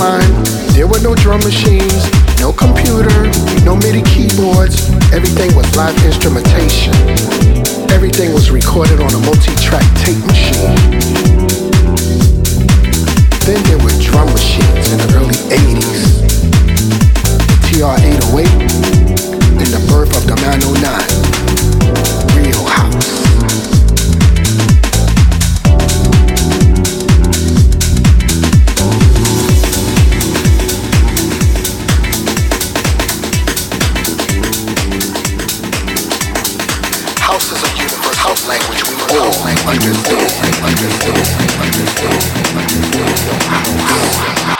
line. There were no drum machines, no computer, no MIDI keyboards. Everything was live instrumentation. Everything was recorded on a multi-track tape machine. Then there were drum machines in the early 80s. The TR-808 and the birth of the 909. Real house. understand, understand, understand, understand, understand, understand, understand,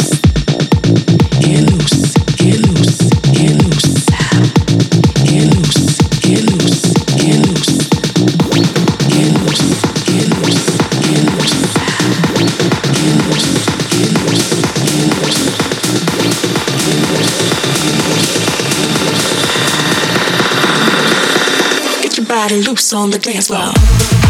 Body loose on the dance floor.